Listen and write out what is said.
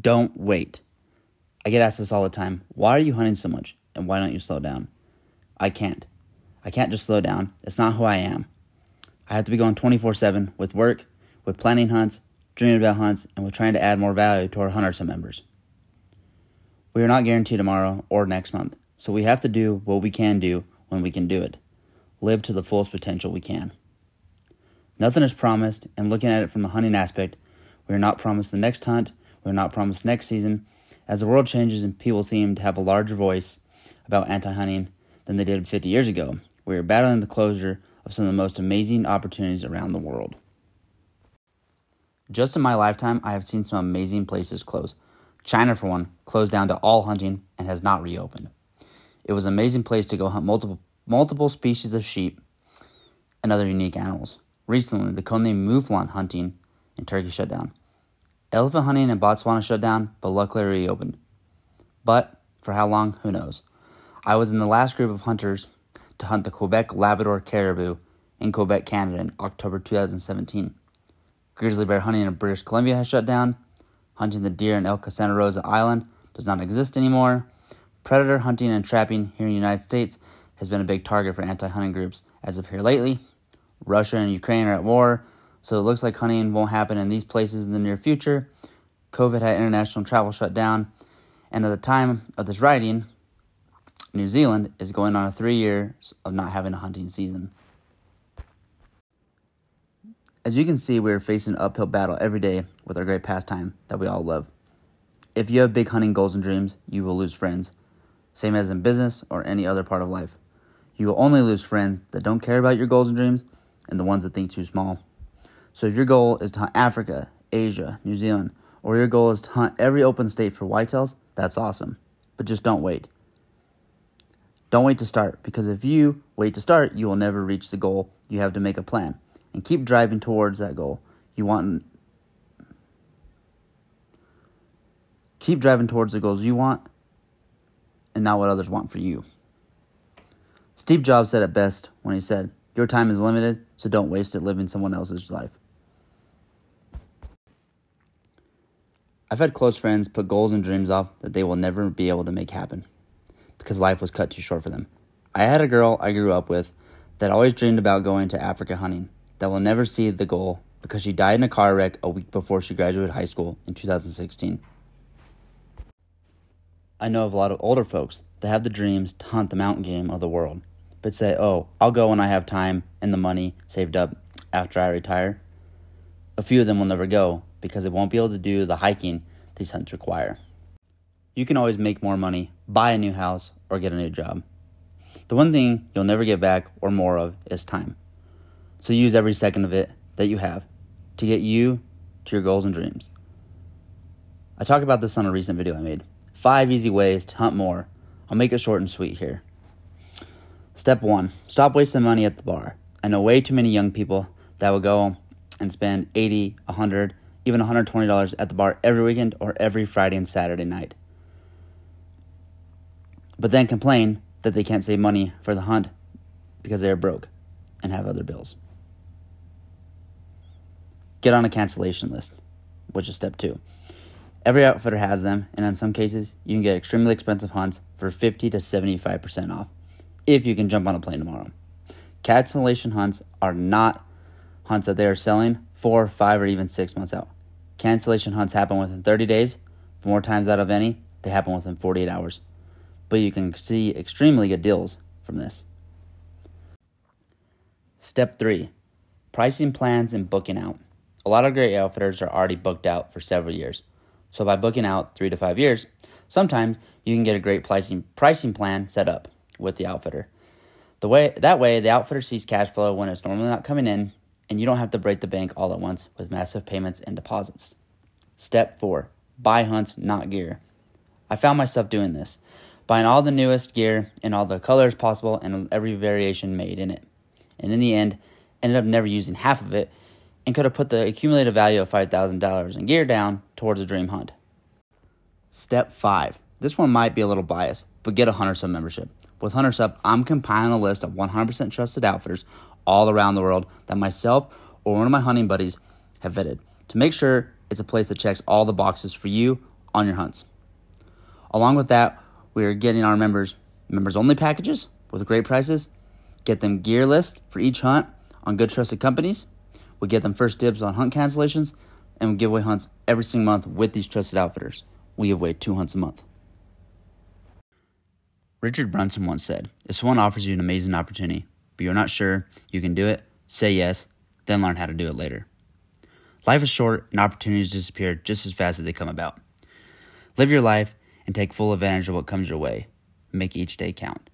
Don't wait. I get asked this all the time. Why are you hunting so much? And why don't you slow down? I can't. I can't just slow down. It's not who I am. I have to be going 24 7 with work, with planning hunts, dreaming about hunts, and with trying to add more value to our hunters Hunterson members. We are not guaranteed tomorrow or next month, so we have to do what we can do when we can do it. Live to the fullest potential we can. Nothing is promised, and looking at it from the hunting aspect, we are not promised the next hunt, we are not promised next season. As the world changes and people seem to have a larger voice about anti hunting than they did 50 years ago, we are battling the closure of some of the most amazing opportunities around the world. Just in my lifetime, I have seen some amazing places close. China, for one, closed down to all hunting and has not reopened. It was an amazing place to go hunt multiple multiple species of sheep and other unique animals. Recently, the Konya mouflon hunting in Turkey shut down. Elephant hunting in Botswana shut down, but luckily reopened. But for how long, who knows? I was in the last group of hunters to hunt the Quebec Labrador caribou in Quebec, Canada in October 2017. Grizzly bear hunting in British Columbia has shut down. Hunting the deer in Ilha Santa Rosa Island does not exist anymore. Predator hunting and trapping here in the United States has been a big target for anti hunting groups as of here lately. Russia and Ukraine are at war, so it looks like hunting won't happen in these places in the near future. COVID had international travel shut down, and at the time of this writing, New Zealand is going on a three years of not having a hunting season. As you can see, we are facing an uphill battle every day with our great pastime that we all love. If you have big hunting goals and dreams, you will lose friends, same as in business or any other part of life. You will only lose friends that don't care about your goals and dreams and the ones that think too small. So if your goal is to hunt Africa, Asia, New Zealand, or your goal is to hunt every open state for whitetails, that's awesome. But just don't wait. Don't wait to start because if you wait to start, you will never reach the goal. You have to make a plan and keep driving towards that goal. You want keep driving towards the goals you want and not what others want for you. Steve Jobs said it best when he said, Your time is limited, so don't waste it living someone else's life. I've had close friends put goals and dreams off that they will never be able to make happen because life was cut too short for them. I had a girl I grew up with that always dreamed about going to Africa hunting that will never see the goal because she died in a car wreck a week before she graduated high school in 2016. I know of a lot of older folks that have the dreams to hunt the mountain game of the world, but say, oh, I'll go when I have time and the money saved up after I retire. A few of them will never go because they won't be able to do the hiking these hunts require. You can always make more money, buy a new house, or get a new job. The one thing you'll never get back or more of is time. So use every second of it that you have to get you to your goals and dreams. I talked about this on a recent video I made. Five easy ways to hunt more. I'll make it short and sweet here. Step one stop wasting money at the bar. I know way too many young people that will go and spend 80, 100, even $120 at the bar every weekend or every Friday and Saturday night. But then complain that they can't save money for the hunt because they are broke and have other bills. Get on a cancellation list, which is step two. Every outfitter has them, and in some cases, you can get extremely expensive hunts for 50 to 75% off if you can jump on a plane tomorrow. Cancellation hunts are not hunts that they are selling four, five, or even six months out. Cancellation hunts happen within 30 days. More times out of any, they happen within 48 hours. But you can see extremely good deals from this. Step 3 Pricing plans and booking out. A lot of great outfitters are already booked out for several years. So by booking out three to five years, sometimes you can get a great pricing pricing plan set up with the outfitter. The way that way the outfitter sees cash flow when it's normally not coming in, and you don't have to break the bank all at once with massive payments and deposits. Step four: buy hunts, not gear. I found myself doing this, buying all the newest gear in all the colors possible and every variation made in it, and in the end, ended up never using half of it and could have put the accumulated value of $5,000 in gear down towards a dream hunt. Step 5. This one might be a little biased, but get a Hunter Sub membership. With Hunter Sub, I'm compiling a list of 100% trusted outfitters all around the world that myself or one of my hunting buddies have vetted to make sure it's a place that checks all the boxes for you on your hunts. Along with that, we are getting our members members only packages with great prices. Get them gear list for each hunt on good trusted companies. We get them first dibs on hunt cancellations, and we give away hunts every single month with these trusted outfitters. We give away two hunts a month. Richard Branson once said, If someone offers you an amazing opportunity, but you're not sure you can do it, say yes, then learn how to do it later. Life is short and opportunities disappear just as fast as they come about. Live your life and take full advantage of what comes your way. Make each day count.